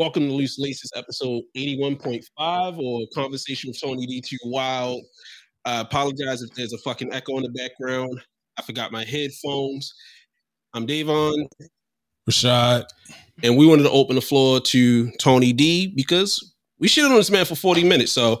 Welcome to Loose Laces, episode 81.5 or Conversation with Tony D2 Wild. I apologize if there's a fucking echo in the background. I forgot my headphones. I'm Davon. Rashad. And we wanted to open the floor to Tony D because we shit on this man for 40 minutes. So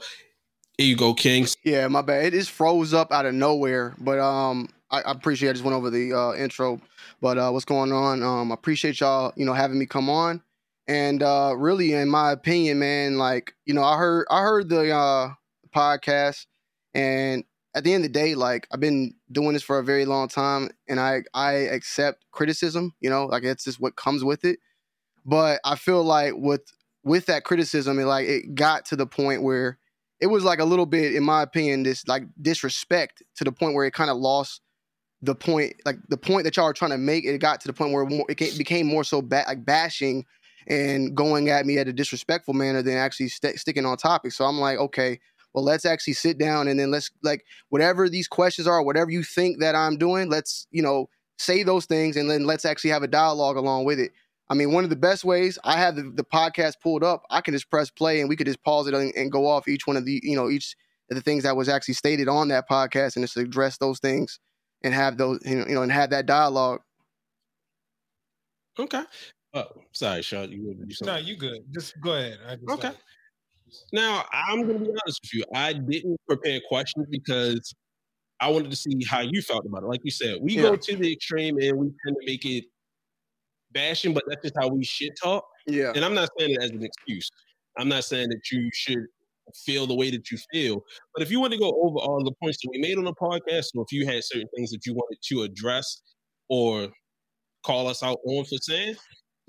here you go, Kings. Yeah, my bad. It just froze up out of nowhere. But um I, I appreciate I just went over the uh, intro. But uh what's going on? Um I appreciate y'all, you know, having me come on. And uh really in my opinion, man, like, you know, I heard I heard the uh podcast and at the end of the day, like I've been doing this for a very long time and I I accept criticism, you know, like it's just what comes with it. But I feel like with with that criticism, it like it got to the point where it was like a little bit, in my opinion, this like disrespect to the point where it kind of lost the point, like the point that y'all are trying to make. It got to the point where it became more so ba- like bashing and going at me at a disrespectful manner than actually st- sticking on topic. So I'm like, okay, well, let's actually sit down and then let's like whatever these questions are, whatever you think that I'm doing, let's you know say those things and then let's actually have a dialogue along with it. I mean, one of the best ways I have the, the podcast pulled up, I can just press play and we could just pause it and, and go off each one of the you know each of the things that was actually stated on that podcast and just address those things and have those you know, you know and have that dialogue. Okay. Oh, sorry, Sean. You, you no, you good. Just go ahead. okay. Like... Now, I'm going to be honest with you. I didn't prepare questions because I wanted to see how you felt about it. Like you said, we yeah. go to the extreme and we tend to make it bashing, but that's just how we shit talk. Yeah. And I'm not saying it as an excuse. I'm not saying that you should feel the way that you feel. But if you want to go over all the points that we made on the podcast, or if you had certain things that you wanted to address or call us out on for saying,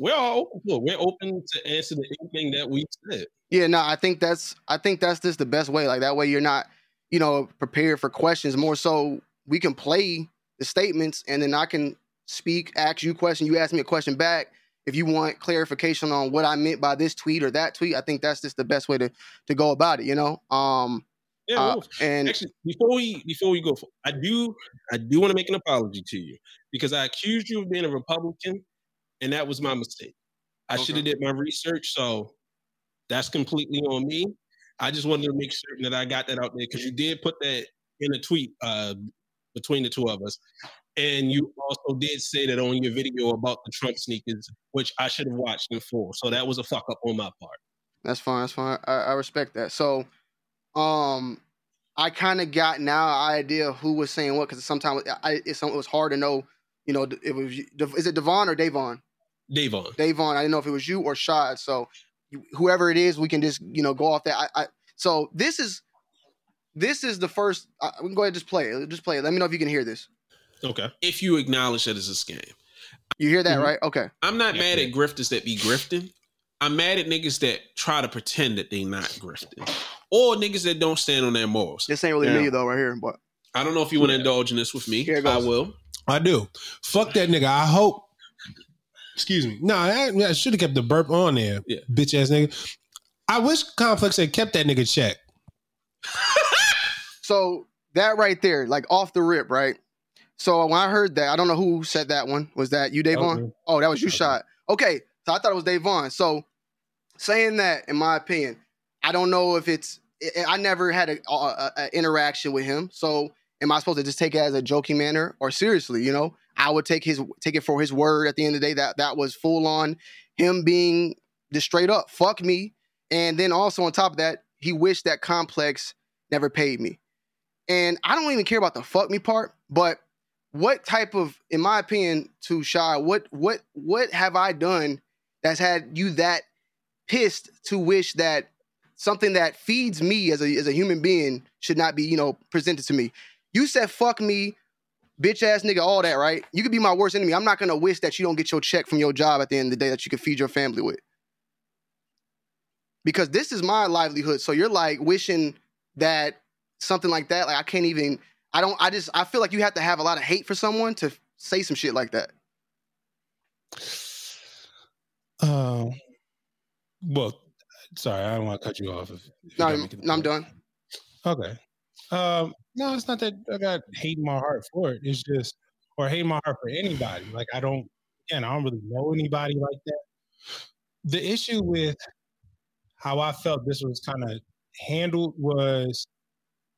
we're all open to it. We're open to answer anything that we said. Yeah, no, I think that's I think that's just the best way. Like that way you're not, you know, prepared for questions. More so we can play the statements and then I can speak, ask you a question, you ask me a question back. If you want clarification on what I meant by this tweet or that tweet, I think that's just the best way to to go about it, you know? Um yeah, uh, well, and actually, before we before we go, I do I do want to make an apology to you because I accused you of being a Republican and that was my mistake. I okay. should have did my research, so that's completely on me. I just wanted to make certain that I got that out there because you did put that in a tweet uh, between the two of us, and you also did say that on your video about the Trump sneakers, which I should have watched in full. So that was a fuck up on my part. That's fine. That's fine. I, I respect that. So, um, I kind of got now idea who was saying what because sometimes I, it's, it was hard to know. You know, it was is it Devon or Davon? Davon. Davon. I didn't know if it was you or Shad. So whoever it is, we can just you know go off that. I, I so this is this is the first. Uh, we can go ahead and just play it. Just play it. Let me know if you can hear this. Okay. If you acknowledge that it's a scam. You hear that, mm-hmm. right? Okay. I'm not mad at grifters that be grifting. I'm mad at niggas that try to pretend that they not grifting. Or niggas that don't stand on their morals. This ain't really yeah. me though, right here, but I don't know if you want to indulge in this with me. I will. I do. Fuck that nigga. I hope Excuse me. No, I, I should have kept the burp on there, yeah. bitch ass nigga. I wish Complex had kept that nigga check. so that right there, like off the rip, right? So when I heard that, I don't know who said that one. Was that you, Davon? Okay. Oh, that was you okay. shot. Okay, so I thought it was Davon. So saying that, in my opinion, I don't know if it's. I never had a, a, a interaction with him. So am I supposed to just take it as a joking manner or seriously? You know, I would take his take it for his word. At the end of the day, that that was full on him being just straight up fuck me. And then also on top of that, he wished that complex never paid me. And I don't even care about the fuck me part, but what type of, in my opinion, to shy, what what what have I done that's had you that pissed to wish that something that feeds me as a as a human being should not be, you know, presented to me. You said fuck me, bitch ass nigga, all that, right? You could be my worst enemy. I'm not gonna wish that you don't get your check from your job at the end of the day that you can feed your family with. Because this is my livelihood. So you're like wishing that something like that, like I can't even, I don't, I just, I feel like you have to have a lot of hate for someone to say some shit like that. Uh, well, sorry, I don't want to cut you off. If, if no, no I'm done. Okay. Um, no, it's not that I got hate in my heart for it. It's just, or hate in my heart for anybody. Like I don't, again, I don't really know anybody like that. the issue with how I felt this was kind of handled was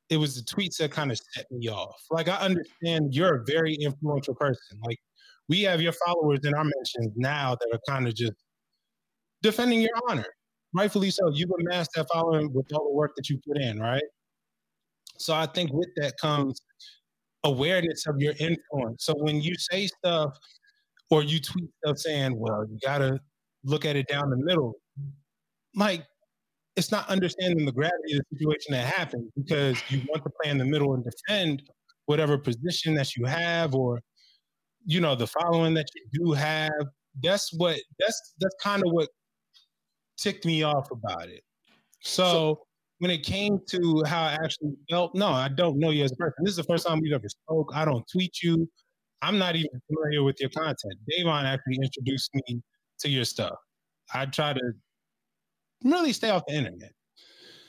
it was the tweets that kind of set me off. Like I understand you're a very influential person. Like we have your followers in our mentions now that are kind of just defending your honor. Rightfully so. You've amassed that following with all the work that you put in, right? So I think with that comes awareness of your influence. So when you say stuff or you tweet stuff saying, well, you gotta look at it down the middle, like it's not understanding the gravity of the situation that happened because you want to play in the middle and defend whatever position that you have or you know the following that you do have that's what that's that's kind of what ticked me off about it so, so, when it came to how i actually felt no i don't know you as a person this is the first time we've ever spoke i don't tweet you i'm not even familiar with your content davon actually introduced me to your stuff i try to really stay off the internet.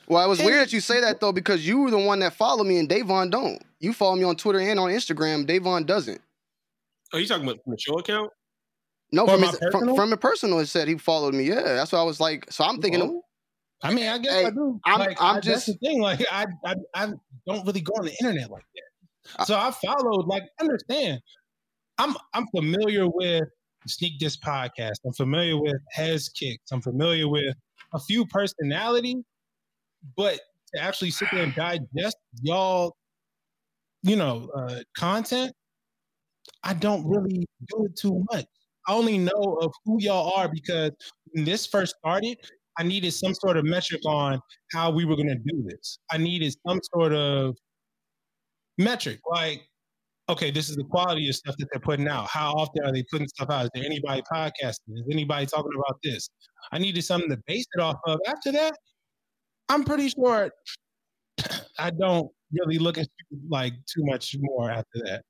Well, it was and, weird that you say that though, because you were the one that followed me and Davon don't. You follow me on Twitter and on Instagram. Davon doesn't. Are you talking about from the show account? No, from, his, from, from a personal. It said he followed me. Yeah, that's what I was like. So I'm thinking. Well, I mean, I guess hey, I do. I'm, like, I'm I, just the thing. Like, I, I, I don't really go on the internet like that. So I followed. Like, understand. I'm, I'm familiar with Sneak This podcast. I'm familiar with Has Kicks. I'm familiar with a few personality, but to actually sit there and digest y'all, you know, uh, content, I don't really do it too much. I only know of who y'all are because when this first started, I needed some sort of metric on how we were going to do this. I needed some sort of metric, like, okay, this is the quality of stuff that they're putting out. How often are they putting stuff out? Is there anybody podcasting? Is anybody talking about this? I needed something to base it off of. After that, I'm pretty sure I don't really look at like too much more after that.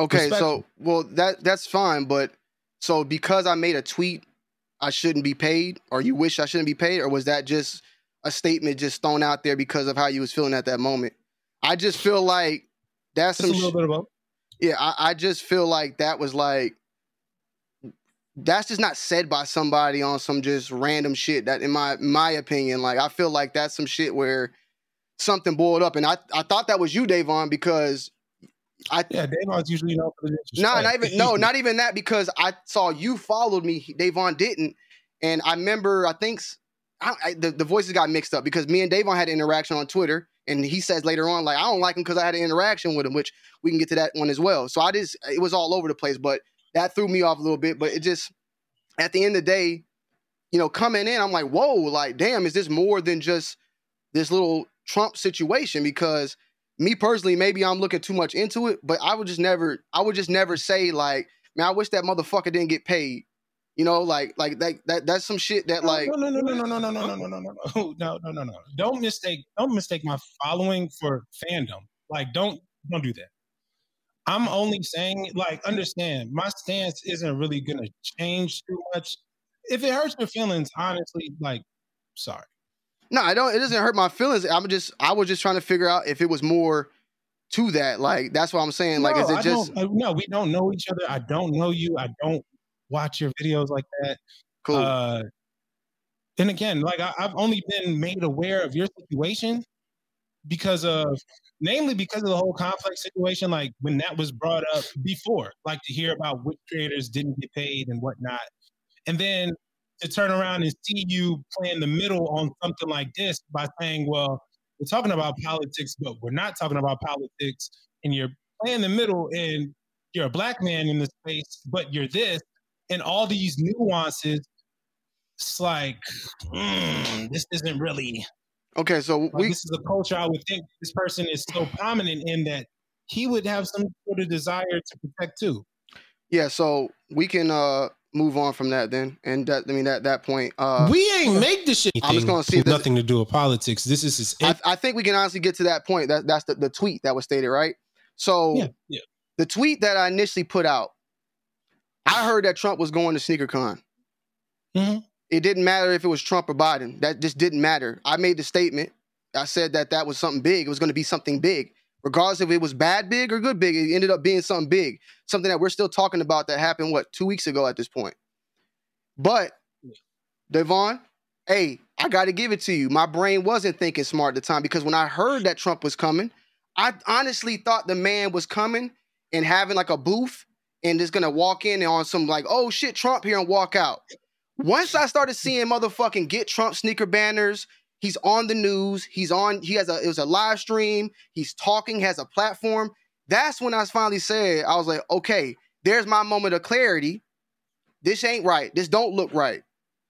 Okay, so well that that's fine, but so because I made a tweet, I shouldn't be paid, or you wish I shouldn't be paid, or was that just a statement just thrown out there because of how you was feeling at that moment? I just feel like that's some. a little sh- bit about. Yeah, I, I just feel like that was like that's just not said by somebody on some just random shit. That in my my opinion, like I feel like that's some shit where something boiled up, and I I thought that was you, Davon, because I yeah, Davon's usually known for the No, not even no, not even that because I saw you followed me, Davon didn't, and I remember I think I, I, the the voices got mixed up because me and Davon had an interaction on Twitter, and he says later on like I don't like him because I had an interaction with him, which we can get to that one as well. So I just it was all over the place, but that threw me off a little bit. But it just at the end of the day, you know, coming in, I'm like, whoa, like, damn, is this more than just this little Trump situation? Because me personally, maybe I'm looking too much into it, but I would just never, I would just never say like, man, I wish that motherfucker didn't get paid. You know, like, like that, that that's some shit that like. No, no, no, no, no, no, no, no, no, no, no, no, no, no, no, no. No, no, don't mistake, don't mistake my following for fandom. Like, don't, don't do that. I'm only saying, like, understand my stance isn't really gonna change too much. If it hurts your feelings, honestly, like, sorry. No, I don't. It doesn't hurt my feelings. I'm just, I was just trying to figure out if it was more to that. Like, that's what I'm saying. Like, is it I just? no, we don't know each other. I don't know you. I don't watch your videos like that. Cool. Uh, and again, like I, I've only been made aware of your situation because of namely because of the whole complex situation like when that was brought up before like to hear about which creators didn't get paid and whatnot and then to turn around and see you playing the middle on something like this by saying well we're talking about politics but we're not talking about politics and you're playing the middle and you're a black man in the space but you're this and all these nuances it's like mm, this isn't really Okay, so we this is a culture I would think this person is so prominent in that he would have some sort of desire to protect too. Yeah, so we can uh move on from that then. And that I mean at that point, uh we ain't make this shit. I'm just gonna see nothing to do with politics. This is his I, I, think we can honestly get to that point. That that's the, the tweet that was stated, right? So yeah, yeah. the tweet that I initially put out, I heard that Trump was going to SneakerCon. Mm-hmm. It didn't matter if it was Trump or Biden. That just didn't matter. I made the statement. I said that that was something big. It was going to be something big. Regardless if it was bad big or good big, it ended up being something big. Something that we're still talking about that happened, what, two weeks ago at this point. But Devon, hey, I got to give it to you. My brain wasn't thinking smart at the time because when I heard that Trump was coming, I honestly thought the man was coming and having like a booth and just gonna walk in and on some like, oh shit, Trump here and walk out. Once I started seeing motherfucking get Trump sneaker banners, he's on the news, he's on, he has a, it was a live stream, he's talking, has a platform. That's when I finally said, I was like, okay, there's my moment of clarity. This ain't right. This don't look right.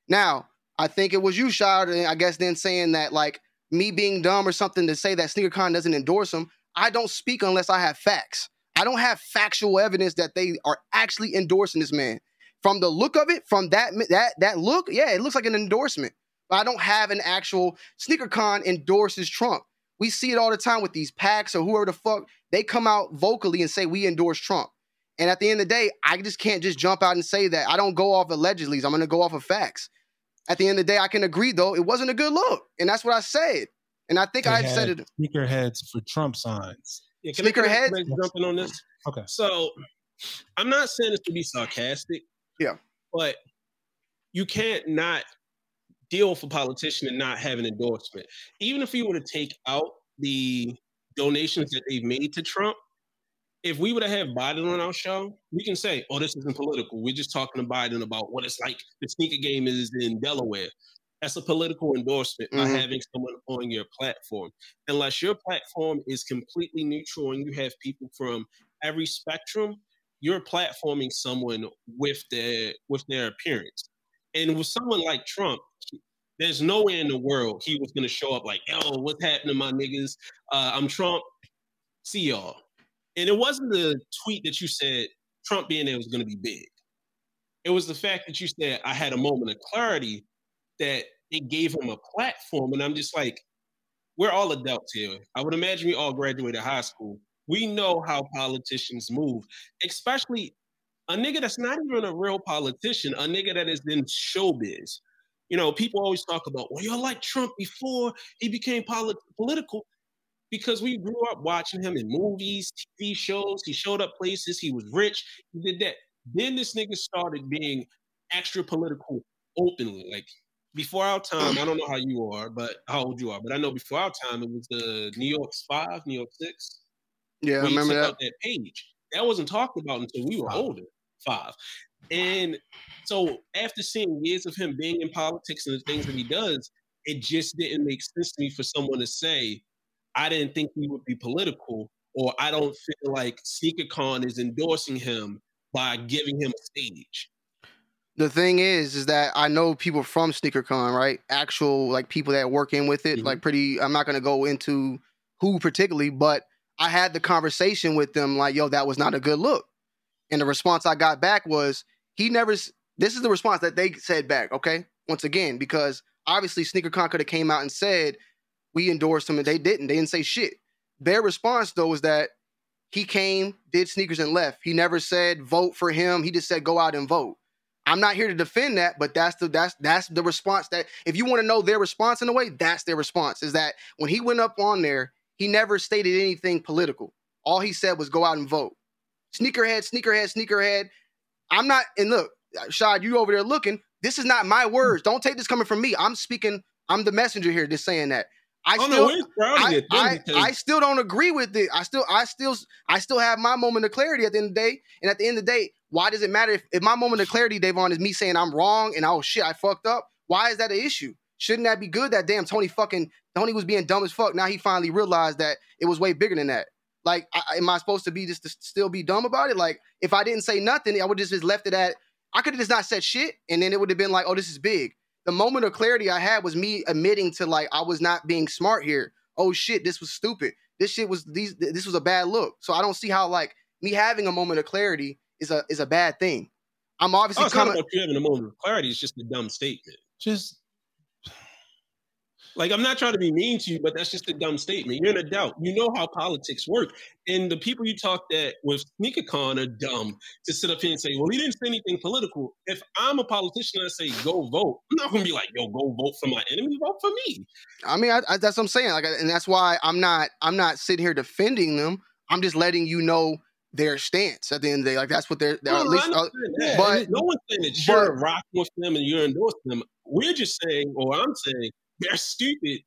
Now, I think it was you, Shad, I guess then saying that like me being dumb or something to say that SneakerCon doesn't endorse him. I don't speak unless I have facts. I don't have factual evidence that they are actually endorsing this man. From the look of it, from that that that look, yeah, it looks like an endorsement. But I don't have an actual SneakerCon endorses Trump. We see it all the time with these packs or whoever the fuck. They come out vocally and say we endorse Trump. And at the end of the day, I just can't just jump out and say that. I don't go off allegedly. I'm going to go off of facts. At the end of the day, I can agree though it wasn't a good look, and that's what I said. And I think I said it. Sneakerheads for Trump signs. Yeah, can Sneakerheads I, jumping on this? Okay. So I'm not saying this to be sarcastic. Yeah. But you can't not deal with a politician and not have an endorsement. Even if you were to take out the donations that they've made to Trump, if we would have had Biden on our show, we can say, oh, this isn't political. We're just talking to Biden about what it's like the sneaker game is in Delaware. That's a political endorsement mm-hmm. by having someone on your platform. Unless your platform is completely neutral and you have people from every spectrum, you're platforming someone with their with their appearance. And with someone like Trump, there's no way in the world he was gonna show up like, "Yo, what's happening, my niggas? Uh, I'm Trump. See y'all." And it wasn't the tweet that you said Trump being there was gonna be big. It was the fact that you said I had a moment of clarity that it gave him a platform, and I'm just like, we're all adults here. I would imagine we all graduated high school. We know how politicians move, especially a nigga that's not even a real politician, a nigga that is in showbiz. You know, people always talk about, well, you're like Trump before he became polit- political because we grew up watching him in movies, TV shows. He showed up places. He was rich. He did that. Then this nigga started being extra political openly. Like before our time, I don't know how you are, but how old you are, but I know before our time, it was the New York's five, New York six. Yeah, I remember that. that page. That wasn't talked about until we were older. Five. And so after seeing years of him being in politics and the things that he does, it just didn't make sense to me for someone to say, I didn't think he would be political, or I don't feel like SneakerCon is endorsing him by giving him a stage. The thing is, is that I know people from SneakerCon, right? Actual like people that work in with it, mm-hmm. like pretty. I'm not gonna go into who particularly, but I had the conversation with them, like, yo, that was not a good look. And the response I got back was, he never. This is the response that they said back. Okay, once again, because obviously SneakerCon could have came out and said we endorsed him, and they didn't. They didn't say shit. Their response though was that he came, did sneakers, and left. He never said vote for him. He just said go out and vote. I'm not here to defend that, but that's the that's that's the response that if you want to know their response in a way, that's their response. Is that when he went up on there, he never stated anything political. All he said was go out and vote. Sneakerhead, sneakerhead, sneakerhead. I'm not, and look, Shad, you over there looking. This is not my words. Don't take this coming from me. I'm speaking, I'm the messenger here, just saying that. I oh, still, no, I, I, I, still don't agree with it. I still, I still, I still have my moment of clarity at the end of the day. And at the end of the day, why does it matter if, if my moment of clarity, Davon, is me saying I'm wrong and oh shit, I fucked up? Why is that an issue? Shouldn't that be good? That damn Tony fucking Tony was being dumb as fuck. Now he finally realized that it was way bigger than that. Like, I, am I supposed to be just to still be dumb about it? Like, if I didn't say nothing, I would just just left it at. I could have just not said shit, and then it would have been like, oh, this is big. The moment of clarity I had was me admitting to like I was not being smart here. Oh shit, this was stupid. This shit was these. This was a bad look. So I don't see how like me having a moment of clarity is a is a bad thing. I'm obviously oh, coming. you having a moment of clarity. It's just a dumb statement. Just like I'm not trying to be mean to you, but that's just a dumb statement. You're an adult. You know how politics work. And the people you talk that with SneakerCon are dumb to sit up here and say, well, he didn't say anything political. If I'm a politician and I say go vote, I'm not gonna be like, yo, go vote for my enemy, vote for me. I mean, I, I, that's what I'm saying. Like, and that's why I'm not I'm not sitting here defending them. I'm just letting you know their stance at the end of the day. Like that's what they're, they're no, at least. Uh, but no one's saying that you're but, rocking with them and you're endorsing them. we're just saying, or I'm saying, they're stupid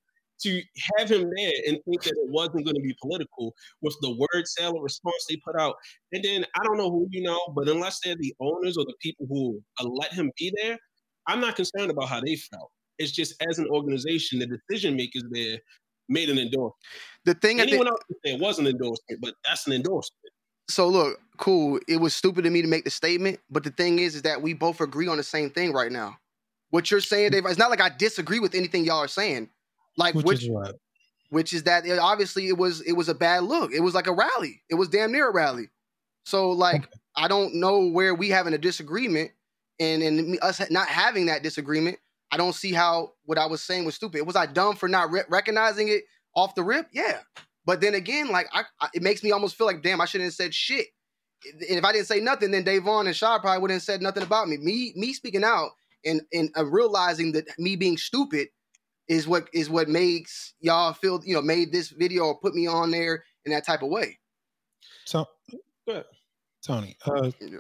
to have him there and think that it wasn't going to be political with the word salad response they put out. And then I don't know who you know, but unless they're the owners or the people who uh, let him be there, I'm not concerned about how they felt. It's just as an organization, the decision makers there made an endorsement. The thing anyone else could say it was an endorsement, but that's an endorsement. So look, cool. It was stupid of me to make the statement, but the thing is, is that we both agree on the same thing right now. What you're saying, Dave, it's not like I disagree with anything y'all are saying. Like which, which is, which is that it, obviously it was it was a bad look. It was like a rally. It was damn near a rally. So like okay. I don't know where we having a disagreement, and and us not having that disagreement. I don't see how what I was saying was stupid. Was I dumb for not re- recognizing it off the rip? Yeah. But then again, like I, I, it makes me almost feel like, damn, I shouldn't have said shit. And if I didn't say nothing, then Davon and Shad probably wouldn't have said nothing about me. Me, me speaking out and and uh, realizing that me being stupid is what is what makes y'all feel, you know, made this video or put me on there in that type of way. So, Tony, uh, yeah.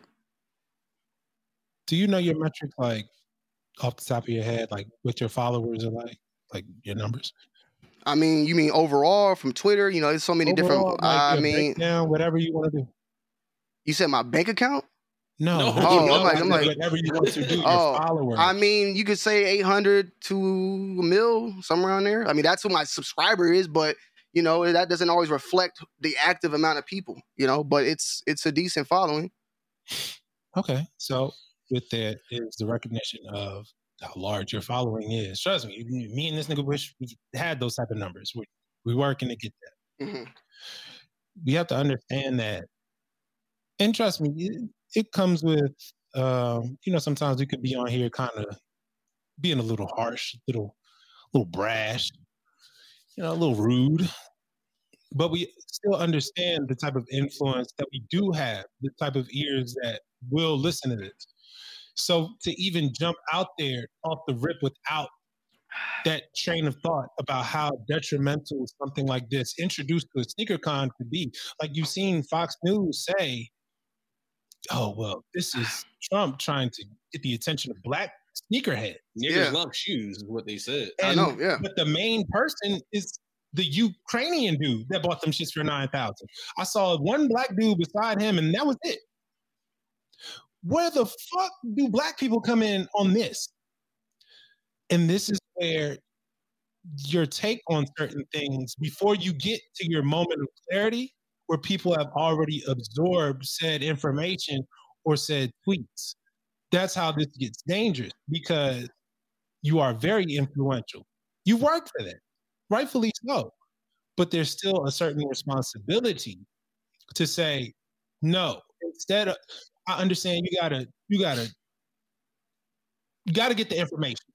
do you know your metrics like off the top of your head, like what your followers are like, like your numbers? I mean, you mean overall from Twitter? You know, there's so many overall, different. Like, I mean, down whatever you want to do. You said my bank account? No. no. Oh, no, I'm like, I'm like, whatever you want to do. oh, followers. I mean, you could say 800 to a mil, somewhere on there. I mean, that's who my subscriber is, but you know that doesn't always reflect the active amount of people. You know, but it's it's a decent following. Okay, so with that is the recognition of how large your following is. Trust me, me and this nigga wish we had those type of numbers. We we working to get that. Mm-hmm. We have to understand that, and trust me, it, comes with um, you know sometimes we could be on here kind of being a little harsh, little little brash, you know, a little rude. But we still understand the type of influence that we do have, the type of ears that will listen to this. So to even jump out there off the rip without that train of thought about how detrimental something like this introduced to a sneaker con could be. Like you've seen Fox News say, oh, well, this is Trump trying to get the attention of black sneakerheads. Niggas yeah. love shoes, is what they said. And, I know, yeah. But the main person is the Ukrainian dude that bought them shits for 9000 I saw one black dude beside him, and that was it where the fuck do black people come in on this? And this is where your take on certain things before you get to your moment of clarity, where people have already absorbed said information or said tweets. That's how this gets dangerous because you are very influential. You work for that, rightfully so. But there's still a certain responsibility to say, no, instead of I understand you gotta you gotta you gotta get the information.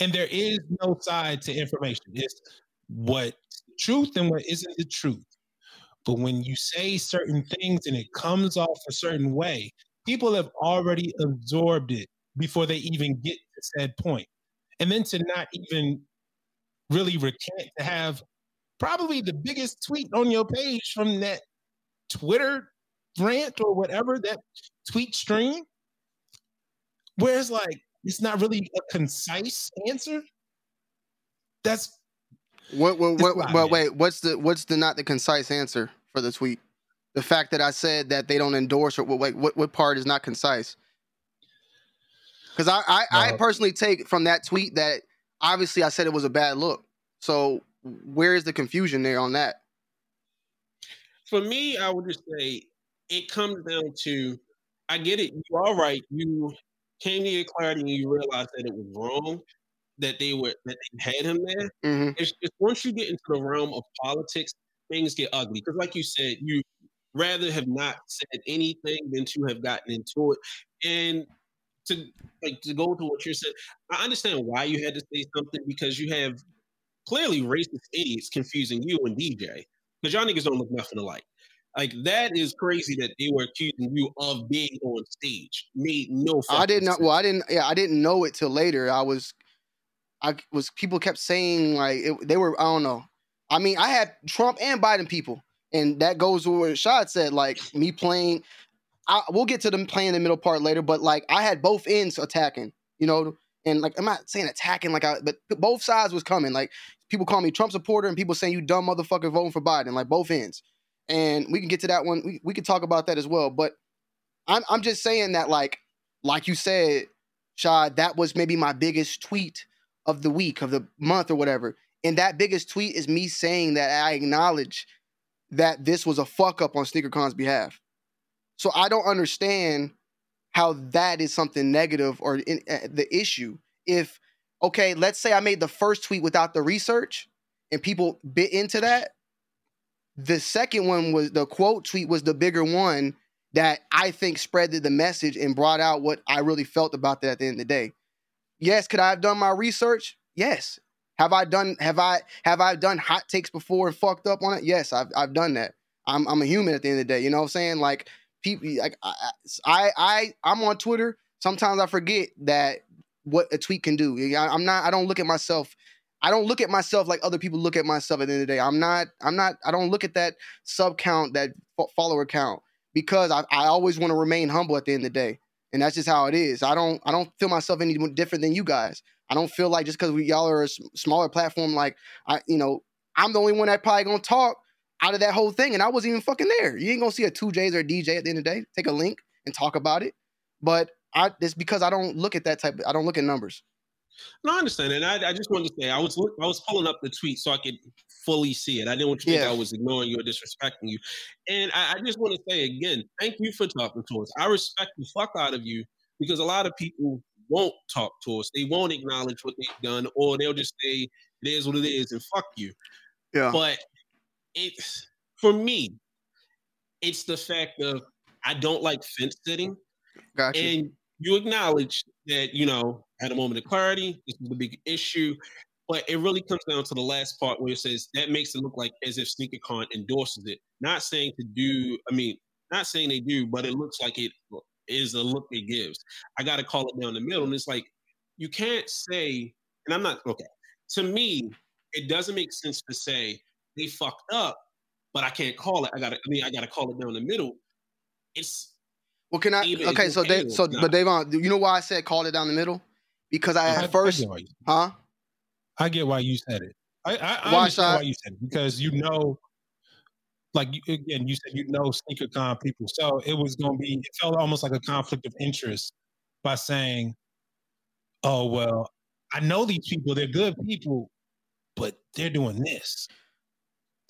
And there is no side to information. It's what truth and what isn't the truth. But when you say certain things and it comes off a certain way, people have already absorbed it before they even get to said point. And then to not even really recant, to have probably the biggest tweet on your page from that Twitter rant or whatever that tweet stream, whereas like it's not really a concise answer. That's what what what but wait, what's the what's the not the concise answer for the tweet? The fact that I said that they don't endorse or wait, what what part is not concise? Because I I. I personally take from that tweet that obviously I said it was a bad look. So where is the confusion there on that? For me, I would just say it comes down to I get it. You are right. You came to your clarity and you realized that it was wrong, that they were that they had him there. Mm-hmm. It's just once you get into the realm of politics, things get ugly. Because like you said, you rather have not said anything than to have gotten into it. And to like to go to what you're saying, I understand why you had to say something because you have clearly racist idiots confusing you and DJ. Because y'all niggas don't look nothing alike. Like that is crazy that they were accusing you of being on stage. Made no. I did not. Well, I didn't. Yeah, I didn't know it till later. I was, I was. People kept saying like it, they were. I don't know. I mean, I had Trump and Biden people, and that goes to what Shad said. Like me playing. I, we'll get to them playing the middle part later, but like I had both ends attacking. You know, and like I'm not saying attacking like I, but both sides was coming. Like people call me Trump supporter and people saying you dumb motherfucker voting for Biden. Like both ends, and we can get to that one. We we can talk about that as well. But I'm I'm just saying that like like you said, Shad, that was maybe my biggest tweet of the week of the month or whatever. And that biggest tweet is me saying that I acknowledge that this was a fuck up on SneakerCon's behalf. So I don't understand how that is something negative or in, uh, the issue. If okay, let's say I made the first tweet without the research and people bit into that. The second one was the quote tweet was the bigger one that I think spread the message and brought out what I really felt about that at the end of the day. Yes, could I have done my research? Yes. Have I done have I have I done hot takes before and fucked up on it? Yes, I've I've done that. I'm I'm a human at the end of the day. You know what I'm saying? Like people like I I, I I'm on Twitter. Sometimes I forget that what a tweet can do. I, I'm not I don't look at myself I don't look at myself like other people look at myself at the end of the day. I'm not I'm not I don't look at that sub count, that follower count because I, I always want to remain humble at the end of the day. And that's just how it is. I don't I don't feel myself any different than you guys. I don't feel like just because we y'all are a smaller platform, like I, you know, I'm the only one that probably gonna talk out of that whole thing, and I wasn't even fucking there. You ain't gonna see a two J's or a DJ at the end of the day. Take a link and talk about it. But I, it's because I don't look at that type. Of, I don't look at numbers. No, I understand, and I, I just wanted to say I was I was pulling up the tweet so I could fully see it. I didn't want you to yeah. think I was ignoring you or disrespecting you. And I, I just want to say again, thank you for talking to us. I respect the fuck out of you because a lot of people won't talk to us. They won't acknowledge what they've done, or they'll just say it is what it is and fuck you. Yeah. But it's for me, it's the fact of I don't like fence sitting. Gotcha. And you acknowledge that, you know, at a moment of clarity, this is a big issue. But it really comes down to the last part where it says that makes it look like as if SneakerCon endorses it. Not saying to do, I mean, not saying they do, but it looks like it is the look it gives. I got to call it down the middle. And it's like, you can't say, and I'm not, okay. To me, it doesn't make sense to say they fucked up, but I can't call it. I got to, I mean, I got to call it down the middle. It's, well, can I? Okay, so Dave, so but Davon, do you know why I said call it down the middle? Because I at I, first, I huh? I get why you said it. I, I, I why understand why you said it because you know like again, you said you know SneakerCon people, so it was going to be. It felt almost like a conflict of interest by saying, "Oh well, I know these people; they're good people, but they're doing this."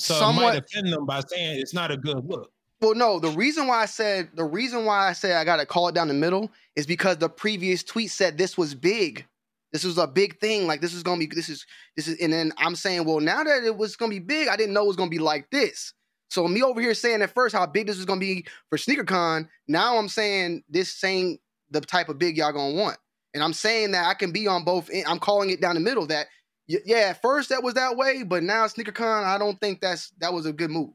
So Somewhat, might offend them by saying it's not a good look. Well, no, the reason why I said the reason why I said I got to call it down the middle is because the previous tweet said this was big. This was a big thing. Like this is gonna be this is this is and then I'm saying, well, now that it was gonna be big, I didn't know it was gonna be like this. So me over here saying at first how big this was gonna be for SneakerCon, now I'm saying this saying the type of big y'all gonna want. And I'm saying that I can be on both. I'm calling it down the middle. That yeah, at first that was that way, but now SneakerCon, I don't think that's that was a good move.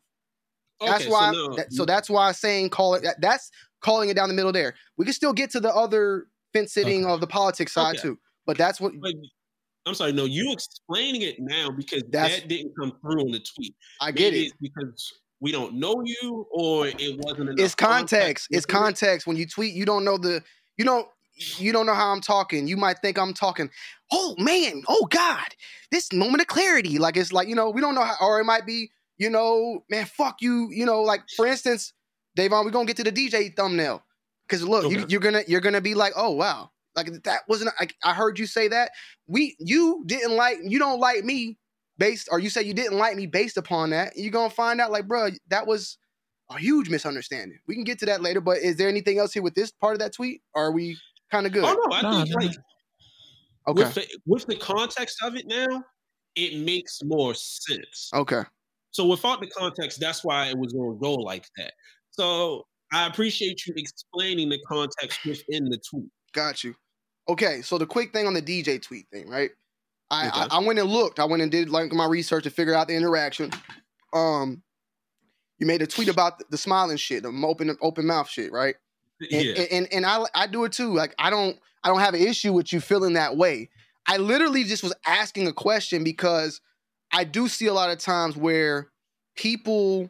Okay, that's why. So, no. that, so that's why I'm saying call it. That, that's calling it down the middle. There, we can still get to the other fence sitting okay. of the politics side okay. too. But that's what. But, I'm sorry, no, you explaining it now because that didn't come through on the tweet. I get Maybe it because we don't know you or it wasn't enough it's context it's context when you tweet you don't know the you don't you don't know how i'm talking you might think i'm talking oh man oh god this moment of clarity like it's like you know we don't know how or it might be you know man fuck you you know like for instance Davon, we're gonna get to the DJ thumbnail. Cause look, okay. you, are gonna you're gonna be like, oh wow, like that wasn't like I heard you say that. We you didn't like you don't like me based, or you say you didn't like me based upon that, you're gonna find out like, bro, that was a huge misunderstanding. We can get to that later, but is there anything else here with this part of that tweet? Or are we kind of good? Oh no, I no, think no. like okay. With the, with the context of it now, it makes more sense. Okay. So without the context, that's why it was going to go like that. So I appreciate you explaining the context within the tweet. Got you. Okay, so the quick thing on the DJ tweet thing, right? I, okay. I, I went and looked. I went and did like my research to figure out the interaction. Um, you made a tweet about the, the smiling shit, the open open mouth shit, right? And, yeah. and, and, and I I do it too. Like I don't I don't have an issue with you feeling that way. I literally just was asking a question because I do see a lot of times where people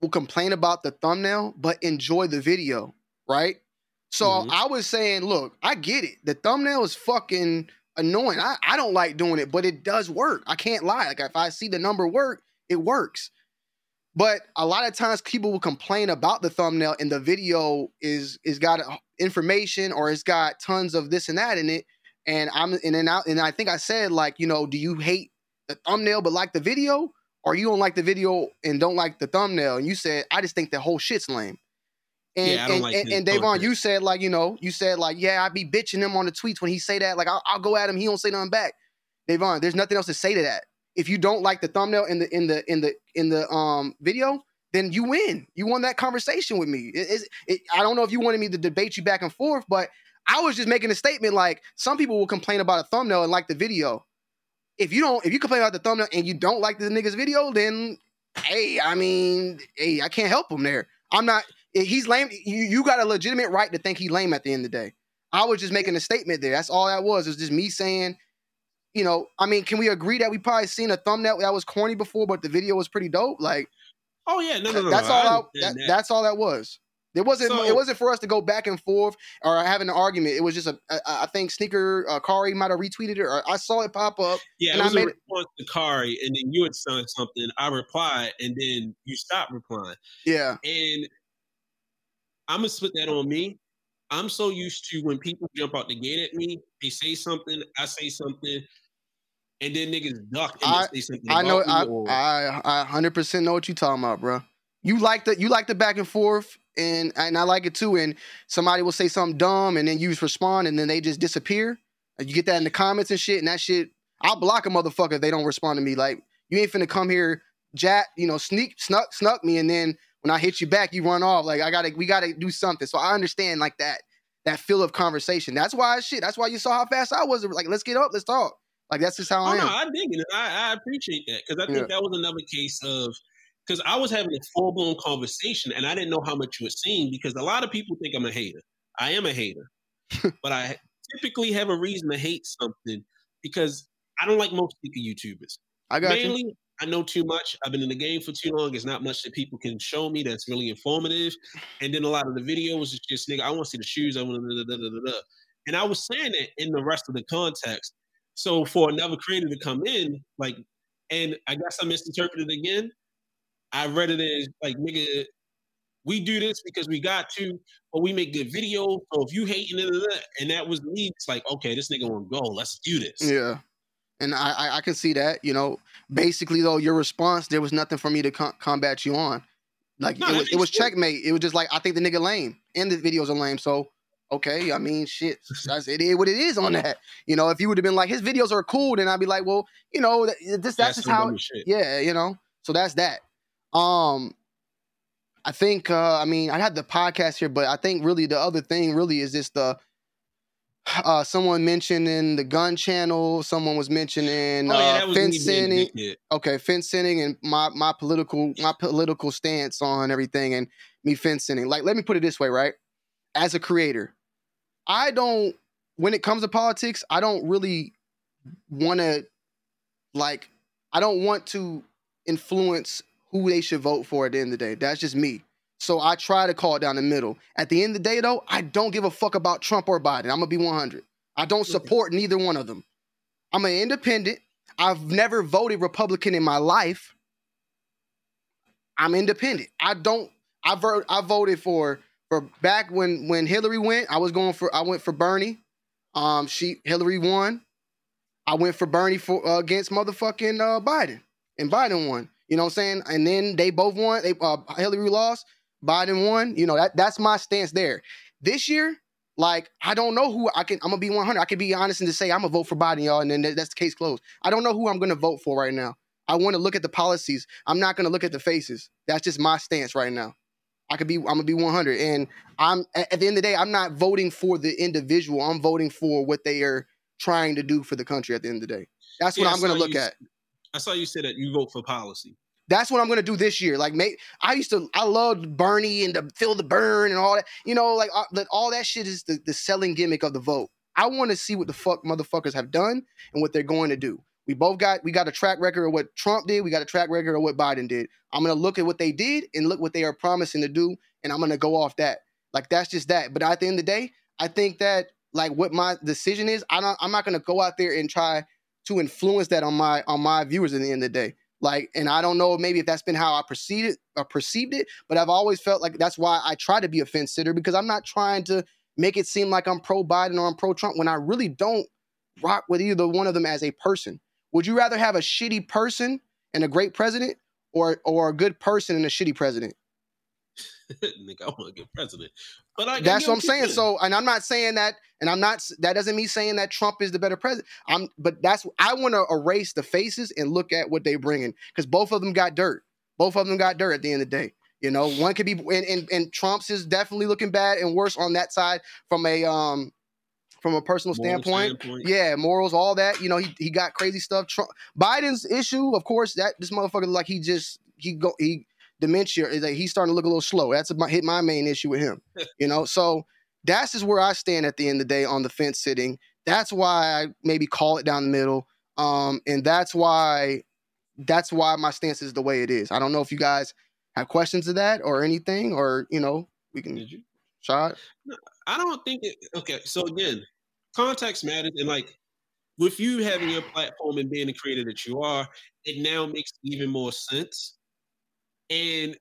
will complain about the thumbnail but enjoy the video, right? So mm-hmm. I was saying, look, I get it. The thumbnail is fucking annoying. I, I don't like doing it, but it does work. I can't lie. Like if I see the number work, it works. But a lot of times people will complain about the thumbnail and the video is is got uh, information or it's got tons of this and that in it. And I'm and I, and I think I said like, you know, do you hate the thumbnail but like the video? Or you don't like the video and don't like the thumbnail? And you said, I just think the whole shit's lame. And yeah, and, like and, and Davon, you said like, you know, you said like, yeah, I be bitching him on the tweets when he say that. Like, I'll, I'll go at him, he don't say nothing back. Davon, there's nothing else to say to that if you don't like the thumbnail in the in the in the in the um video, then you win. You won that conversation with me. It, it, I don't know if you wanted me to debate you back and forth, but I was just making a statement. Like some people will complain about a thumbnail and like the video. If you don't, if you complain about the thumbnail and you don't like the nigga's video, then hey, I mean, hey, I can't help him there. I'm not. He's lame. You, you got a legitimate right to think he's lame at the end of the day. I was just making a statement there. That's all that was. It was just me saying you know, I mean, can we agree that we probably seen a thumbnail that was corny before, but the video was pretty dope? Like, oh yeah, no, no, no. That's no, all. I, that, that. That's all that was. It wasn't. So, it wasn't for us to go back and forth or having an argument. It was just a. a I think Sneaker uh, Kari might have retweeted it, or I saw it pop up. Yeah, and it was I made a response it, to Kari, and then you had said something. I replied, and then you stopped replying. Yeah, and I'm gonna split that on me. I'm so used to when people jump out the gate at me, they say something, I say something, and then niggas duck and I, say something. I know. I, or... I I hundred percent know what you talking about, bro. You like the you like the back and forth, and and I like it too. And somebody will say something dumb, and then you just respond, and then they just disappear. And you get that in the comments and shit, and that shit. I'll block a motherfucker if they don't respond to me. Like you ain't finna come here, jack, you know, sneak, snuck, snuck me, and then when I hit you back, you run off. Like I gotta, we gotta do something. So I understand like that, that feel of conversation. That's why shit. That's why you saw how fast I was. Like let's get up, let's talk. Like that's just how oh, I am. No, I dig it. I, I appreciate that because I think yeah. that was another case of because I was having a full blown conversation and I didn't know how much you were seeing because a lot of people think I'm a hater. I am a hater, but I typically have a reason to hate something because I don't like most YouTubers. I got mainly. You. I know too much. I've been in the game for too long. It's not much that people can show me that's really informative. And then a lot of the videos is just nigga. I want to see the shoes. I want to. da, da, da, da, And I was saying it in the rest of the context. So for another creator to come in, like, and I guess I misinterpreted again. I read it as like, nigga, we do this because we got to, but we make good videos. So if you hating it, and that was me, it's like, okay, this nigga want to go. Let's do this. Yeah. And I, I, I can see that, you know, basically though, your response, there was nothing for me to com- combat you on. Like no, it was, it was checkmate. It was just like, I think the nigga lame and the videos are lame. So okay, I mean, shit, that's it is what it is on that. You know, if you would have been like, his videos are cool, then I'd be like, well, you know, this that's, that's just how, yeah, you know. So that's that. Um, I think, uh, I mean, I had the podcast here, but I think really the other thing really is just the. Uh, someone mentioned in the gun channel. Someone was mentioning oh, yeah, uh, fencing. Okay, fencing and my my political my political stance on everything and me fencing. Like, let me put it this way, right? As a creator, I don't when it comes to politics, I don't really want to like I don't want to influence who they should vote for at the end of the day. That's just me. So I try to call it down the middle. At the end of the day, though, I don't give a fuck about Trump or Biden. I'm gonna be 100. I don't support neither one of them. I'm an independent. I've never voted Republican in my life. I'm independent. I don't. I vote. I voted for for back when when Hillary went, I was going for I went for Bernie. Um, she Hillary won. I went for Bernie for uh, against motherfucking uh, Biden, and Biden won. You know what I'm saying? And then they both won. They uh, Hillary lost, Biden won. You know that that's my stance there. This year, like I don't know who I can. I'm gonna be 100. I can be honest and just say I'm gonna vote for Biden, y'all, and then that's the case closed. I don't know who I'm gonna vote for right now. I want to look at the policies. I'm not gonna look at the faces. That's just my stance right now. I could be I'm gonna be 100 and I'm at the end of the day I'm not voting for the individual I'm voting for what they are trying to do for the country at the end of the day that's what yeah, I'm gonna look you, at I saw you say that you vote for policy that's what I'm gonna do this year like make I used to I loved Bernie and to feel the Bern and all that you know like all, uh, all that shit is the, the selling gimmick of the vote I want to see what the fuck motherfuckers have done and what they're going to do we both got we got a track record of what Trump did. We got a track record of what Biden did. I'm gonna look at what they did and look what they are promising to do, and I'm gonna go off that. Like that's just that. But at the end of the day, I think that like what my decision is, I don't I'm not gonna go out there and try to influence that on my on my viewers at the end of the day. Like, and I don't know maybe if that's been how I perceived it or perceived it, but I've always felt like that's why I try to be a fence sitter because I'm not trying to make it seem like I'm pro Biden or I'm pro Trump when I really don't rock with either one of them as a person. Would you rather have a shitty person and a great president or or a good person and a shitty president? Nigga, I want a good president. But I, that's what I'm saying. So, and I'm not saying that, and I'm not. That doesn't mean saying that Trump is the better president. I'm, but that's I want to erase the faces and look at what they bringing because both of them got dirt. Both of them got dirt at the end of the day. You know, one could be, and, and, and Trump's is definitely looking bad and worse on that side from a um from a personal standpoint. standpoint. Yeah, morals, all that. You know, he, he got crazy stuff. Trump, Biden's issue, of course, that this motherfucker like he just he go he dementia is like he's starting to look a little slow. That's my, hit my main issue with him. you know, so that's just where I stand at the end of the day on the fence sitting. That's why I maybe call it down the middle. Um, and that's why that's why my stance is the way it is. I don't know if you guys have questions of that or anything, or you know, we can shot. I don't think it. Okay, so again, context matters, and like with you having your platform and being the creator that you are, it now makes even more sense. And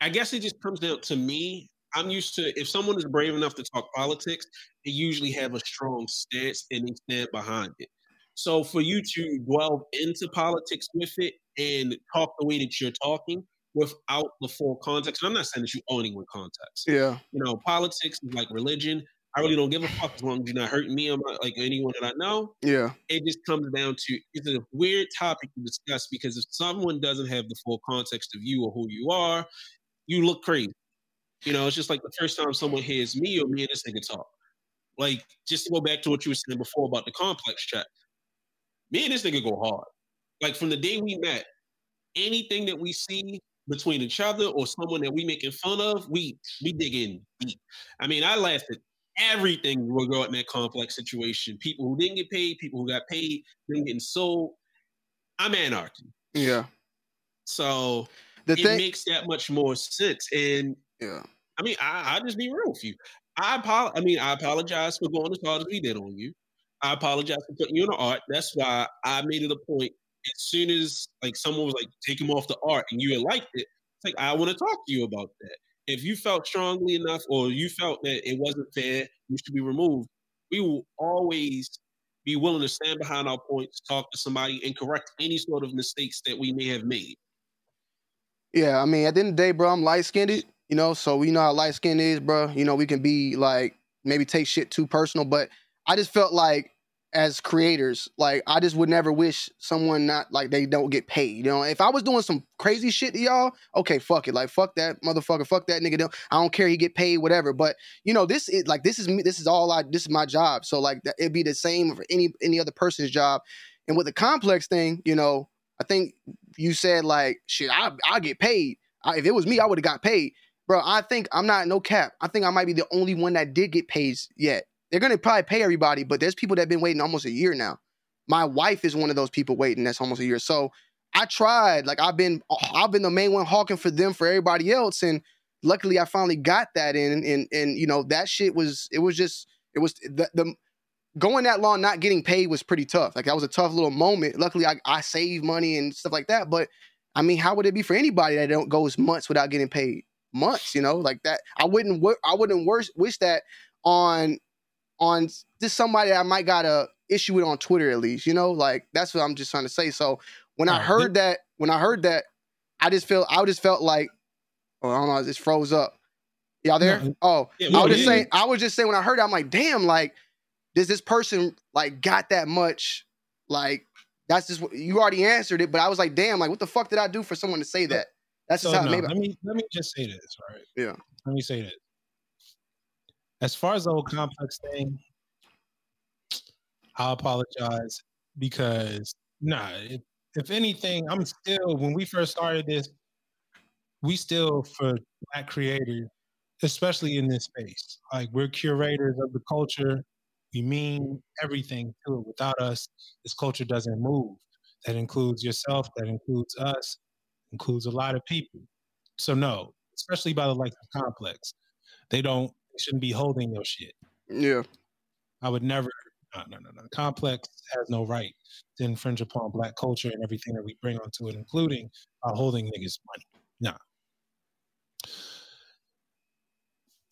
I guess it just comes down to me. I'm used to if someone is brave enough to talk politics, they usually have a strong stance and they stand behind it. So for you to delve into politics with it and talk the way that you're talking without the full context, and I'm not saying that you owning with context. Yeah. You know, politics is like religion. I really don't give a fuck as long as you're not hurting me or my, like anyone that I know. Yeah. It just comes down to it's a weird topic to discuss because if someone doesn't have the full context of you or who you are, you look crazy. You know, it's just like the first time someone hears me or me and this nigga talk. Like, just to go back to what you were saying before about the complex chat. Me and this nigga go hard. Like from the day we met, anything that we see between each other or someone that we making fun of, we we dig in deep. I mean, I laughed at everything regarding that complex situation. People who didn't get paid, people who got paid, them getting sold. I'm anarchy. Yeah. So the it thing- makes that much more sense. And yeah, I mean, I, will just be real with you. I apo- I mean, I apologize for going as hard as we did on you. I apologize for putting you in the art. That's why I made it a point. As soon as like someone was like, take him off the art and you had liked it, it's like I want to talk to you about that if you felt strongly enough or you felt that it wasn't fair, you should be removed. We will always be willing to stand behind our points, talk to somebody, and correct any sort of mistakes that we may have made. Yeah, I mean, at the end of the day, bro, I'm light skinned, you know, so we know how light skinned is, bro. You know, we can be like maybe take shit too personal, but I just felt like as creators, like I just would never wish someone not like they don't get paid. You know, if I was doing some crazy shit to y'all, okay, fuck it, like fuck that motherfucker, fuck that nigga. I don't care, he get paid, whatever. But you know, this is like this is me. This is all I. This is my job. So like it'd be the same for any any other person's job. And with the complex thing, you know, I think you said like shit. I I get paid. I, if it was me, I would have got paid, bro. I think I'm not no cap. I think I might be the only one that did get paid yet. They're gonna probably pay everybody, but there's people that have been waiting almost a year now. My wife is one of those people waiting. That's almost a year. So I tried. Like I've been, I've been the main one hawking for them for everybody else, and luckily I finally got that in. And and you know that shit was it was just it was the, the going that long not getting paid was pretty tough. Like that was a tough little moment. Luckily I I saved money and stuff like that. But I mean, how would it be for anybody that don't goes months without getting paid? Months, you know, like that. I wouldn't I wouldn't wish that on on just somebody I might got a issue with on Twitter at least, you know, like that's what I'm just trying to say. So when I heard that, when I heard that, I just felt I just felt like, oh, I don't know, it just froze up. Y'all there? No. Oh, yeah, I was just saying, I was just saying when I heard it, I'm like, damn, like, does this person like got that much? Like, that's just what you already answered it, but I was like, damn, like, what the fuck did I do for someone to say that? That's so just how no, maybe. Let me let me just say this, right? Yeah. Let me say this as far as the whole complex thing, I apologize because nah, if, if anything, I'm still when we first started this, we still for black creators, especially in this space, like we're curators of the culture. We mean everything to it. Without us, this culture doesn't move. That includes yourself. That includes us. Includes a lot of people. So no, especially by the likes of complex. They don't shouldn't be holding your shit. Yeah. I would never no, no, no, no. Complex has no right to infringe upon black culture and everything that we bring onto it, including uh, holding niggas' money. Nah.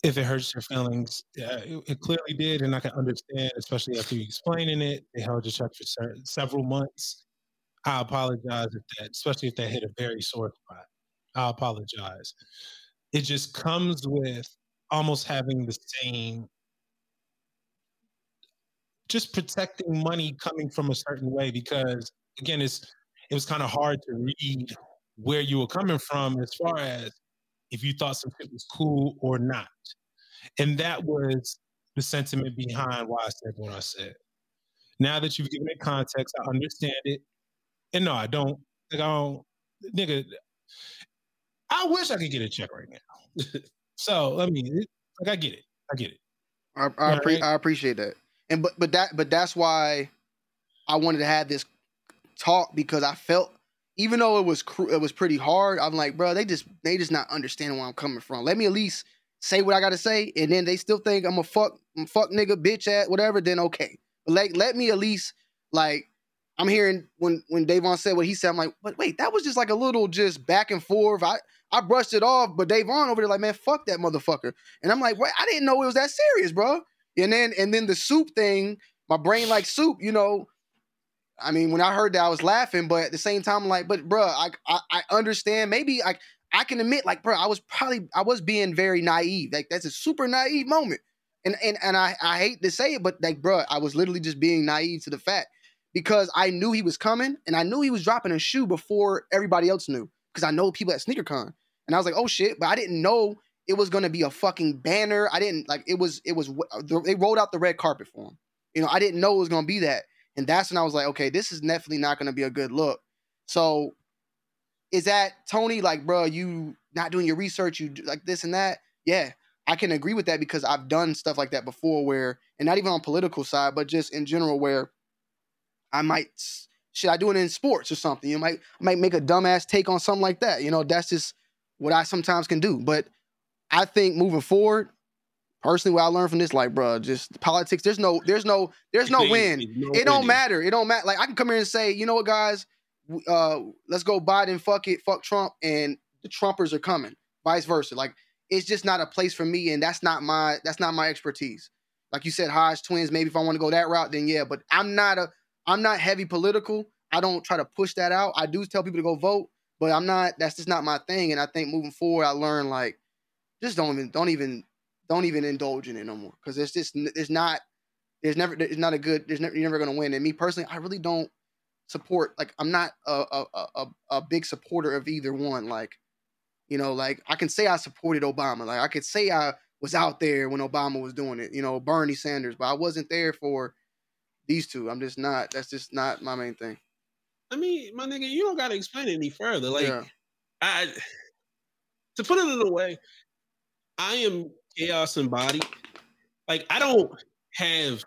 If it hurts your feelings, yeah, it, it, clearly did, and I can understand, especially after you explaining it. They held your check for several months. I apologize if that, especially if that hit a very sore spot. I apologize. It just comes with almost having the same just protecting money coming from a certain way because again it's it was kind of hard to read where you were coming from as far as if you thought something was cool or not. And that was the sentiment behind why i said what i said. Now that you've given it context i understand it. And no i don't like i don't nigga i wish i could get a check right now so i mean like i get it i get it I, I, pre- I appreciate that and but but that but that's why I wanted to have this talk because I felt even though it was cr- it was pretty hard, I'm like, bro, they just they just not understanding where I'm coming from. Let me at least say what I gotta say, and then they still think I'm a fuck I'm fuck nigga bitch at whatever. Then okay, but like let me at least like I'm hearing when when Davon said what he said, I'm like, but wait, that was just like a little just back and forth. I I brushed it off, but Davon over there like, man, fuck that motherfucker. And I'm like, wait, I didn't know it was that serious, bro. And then and then the soup thing, my brain like soup, you know. I mean, when I heard that, I was laughing, but at the same time, I'm like, but bro, I, I, I understand. Maybe I I can admit, like, bro, I was probably I was being very naive. Like that's a super naive moment. And and and I, I hate to say it, but like, bro, I was literally just being naive to the fact because I knew he was coming and I knew he was dropping a shoe before everybody else knew. Because I know people at SneakerCon. And I was like, oh shit, but I didn't know it was to be a fucking banner. I didn't like it was it was uh, they rolled out the red carpet for him. You know, I didn't know it was to be that. And that's when I was like, okay, this is definitely not to be a good look. So is that Tony like, bro, you not doing your research, you like this and that? Yeah, I can agree with that because I've done stuff like that before where and not even on political side, but just in general where I might should I do it in sports or something? You might might make a dumbass take on something like that. You know, that's just what I sometimes can do. But I think moving forward, personally, what I learned from this, like, bro, just politics. There's no, there's no, there's no win. No it don't matter. It don't matter. Like, I can come here and say, you know what, guys, uh, let's go Biden, fuck it, fuck Trump, and the Trumpers are coming. Vice versa. Like, it's just not a place for me, and that's not my, that's not my expertise. Like you said, Hodge twins. Maybe if I want to go that route, then yeah. But I'm not a, I'm not heavy political. I don't try to push that out. I do tell people to go vote, but I'm not. That's just not my thing. And I think moving forward, I learned like just don't even don't even don't even indulge in it no more because it's just it's not there's never it's not a good there's never you're never gonna win. And me personally, I really don't support like I'm not a a a, a big supporter of either one. Like you know, like I can say I supported Obama, like I could say I was out there when Obama was doing it. You know, Bernie Sanders, but I wasn't there for these two. I'm just not. That's just not my main thing. I mean, my nigga, you don't gotta explain it any further. Like, yeah. I to put it in a way, I am chaos embodied. Like I don't have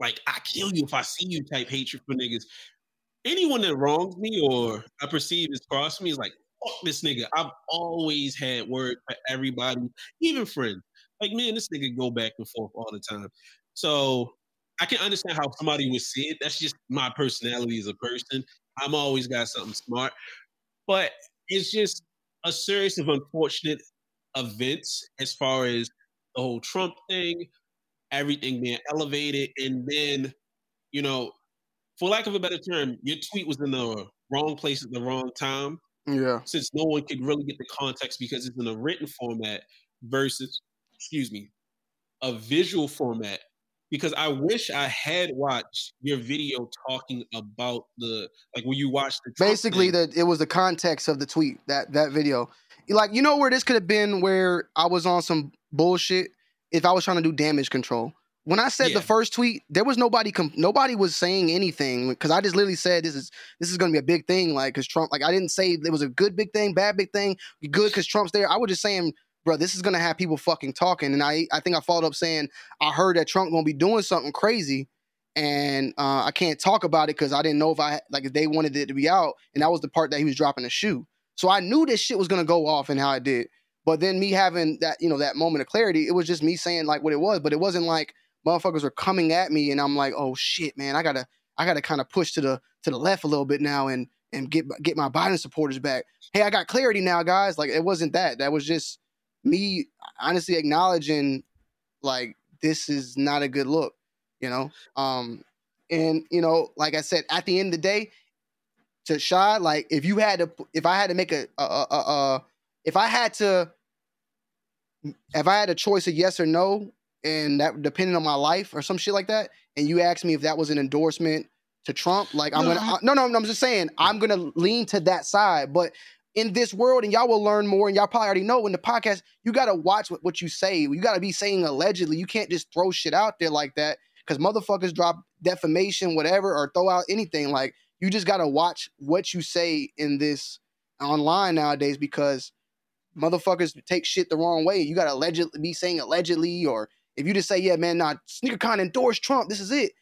like I kill you if I see you type hatred for niggas. Anyone that wrongs me or I perceive is cross me is like fuck this nigga. I've always had word for everybody, even friends. Like man, this nigga go back and forth all the time. So I can understand how somebody would see it. That's just my personality as a person. I'm always got something smart, but it's just a series of unfortunate events as far as the whole Trump thing, everything being elevated, and then, you know, for lack of a better term, your tweet was in the wrong place at the wrong time. Yeah. Since no one could really get the context because it's in a written format versus, excuse me, a visual format. Because I wish I had watched your video talking about the like when you watched the basically that it was the context of the tweet that that video like you know where this could have been where I was on some bullshit if I was trying to do damage control. When I said yeah. the first tweet, there was nobody com- nobody was saying anything because I just literally said this is this is going to be a big thing like cuz Trump like I didn't say it was a good big thing, bad big thing, good cuz Trump's there. I was just saying bro, this is gonna have people fucking talking. And I, I think I followed up saying I heard that Trump gonna be doing something crazy, and uh, I can't talk about it because I didn't know if I like if they wanted it to be out. And that was the part that he was dropping the shoe. So I knew this shit was gonna go off and how it did. But then me having that, you know, that moment of clarity, it was just me saying like what it was, but it wasn't like motherfuckers were coming at me and I'm like, oh shit, man, I gotta, I gotta kind of push to the to the left a little bit now and and get get my Biden supporters back. Hey, I got clarity now, guys. Like it wasn't that. That was just me honestly acknowledging like this is not a good look, you know. Um, and you know, like I said, at the end of the day, to Shad, like if you had to, if I had to make a, a, a, a if I had to, if I had a choice of yes or no, and that depending on my life or some shit like that, and you asked me if that was an endorsement to Trump, like I'm no, gonna, I, no, no, I'm just saying I'm gonna lean to that side, but in this world, and y'all will learn more, and y'all probably already know in the podcast, you got to watch what, what you say. You got to be saying allegedly. You can't just throw shit out there like that because motherfuckers drop defamation, whatever, or throw out anything. Like, you just got to watch what you say in this online nowadays because motherfuckers take shit the wrong way. You got to allegedly be saying allegedly, or if you just say, yeah, man, nah, SneakerCon endorsed Trump, this is it.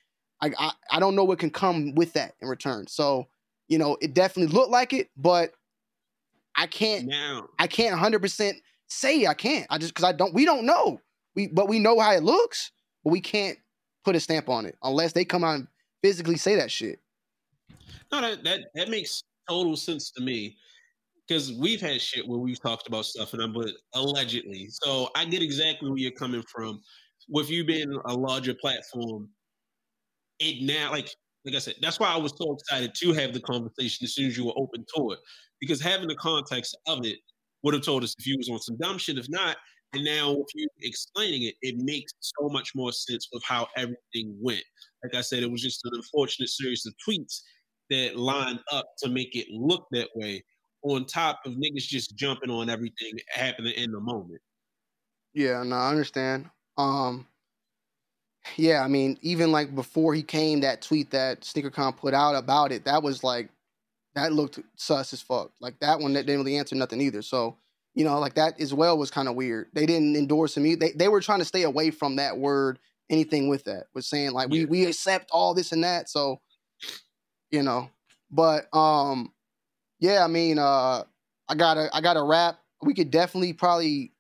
I, I, I don't know what can come with that in return. So, you know, it definitely looked like it, but I can't now. I can't 100% say I can't. I just cuz I don't we don't know. We but we know how it looks, but we can't put a stamp on it unless they come out and physically say that shit. No, that that, that makes total sense to me because we've had shit where we've talked about stuff and I'm but allegedly. So I get exactly where you're coming from. With you being a larger platform, it now like like I said, that's why I was so excited to have the conversation as soon as you were open to it. Because having the context of it would have told us if you was on some dumb shit. If not, and now if you explaining it, it makes so much more sense with how everything went. Like I said, it was just an unfortunate series of tweets that lined up to make it look that way. On top of niggas just jumping on everything happening in the moment. Yeah, no, I understand. Um, yeah, I mean, even like before he came, that tweet that SneakerCon put out about it, that was like, that looked sus as fuck. Like that one that didn't really answer nothing either. So, you know, like that as well was kind of weird. They didn't endorse him. They they were trying to stay away from that word, anything with that. Was saying like we we accept all this and that. So, you know, but um, yeah, I mean, uh, I gotta I gotta wrap. We could definitely probably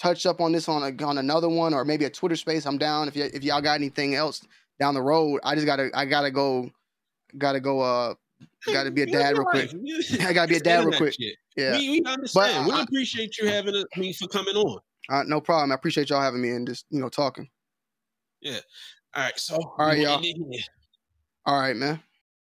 touch up on this on a, on another one or maybe a Twitter space. I'm down if y- if y'all got anything else down the road. I just gotta I gotta go gotta go uh gotta be a dad real quick. I gotta be a dad real quick. Yeah, we, we understand. But we I, appreciate you having a, me for coming on. Uh, no problem. I appreciate y'all having me and just you know talking. Yeah. All right. So all right, y'all. All right, man.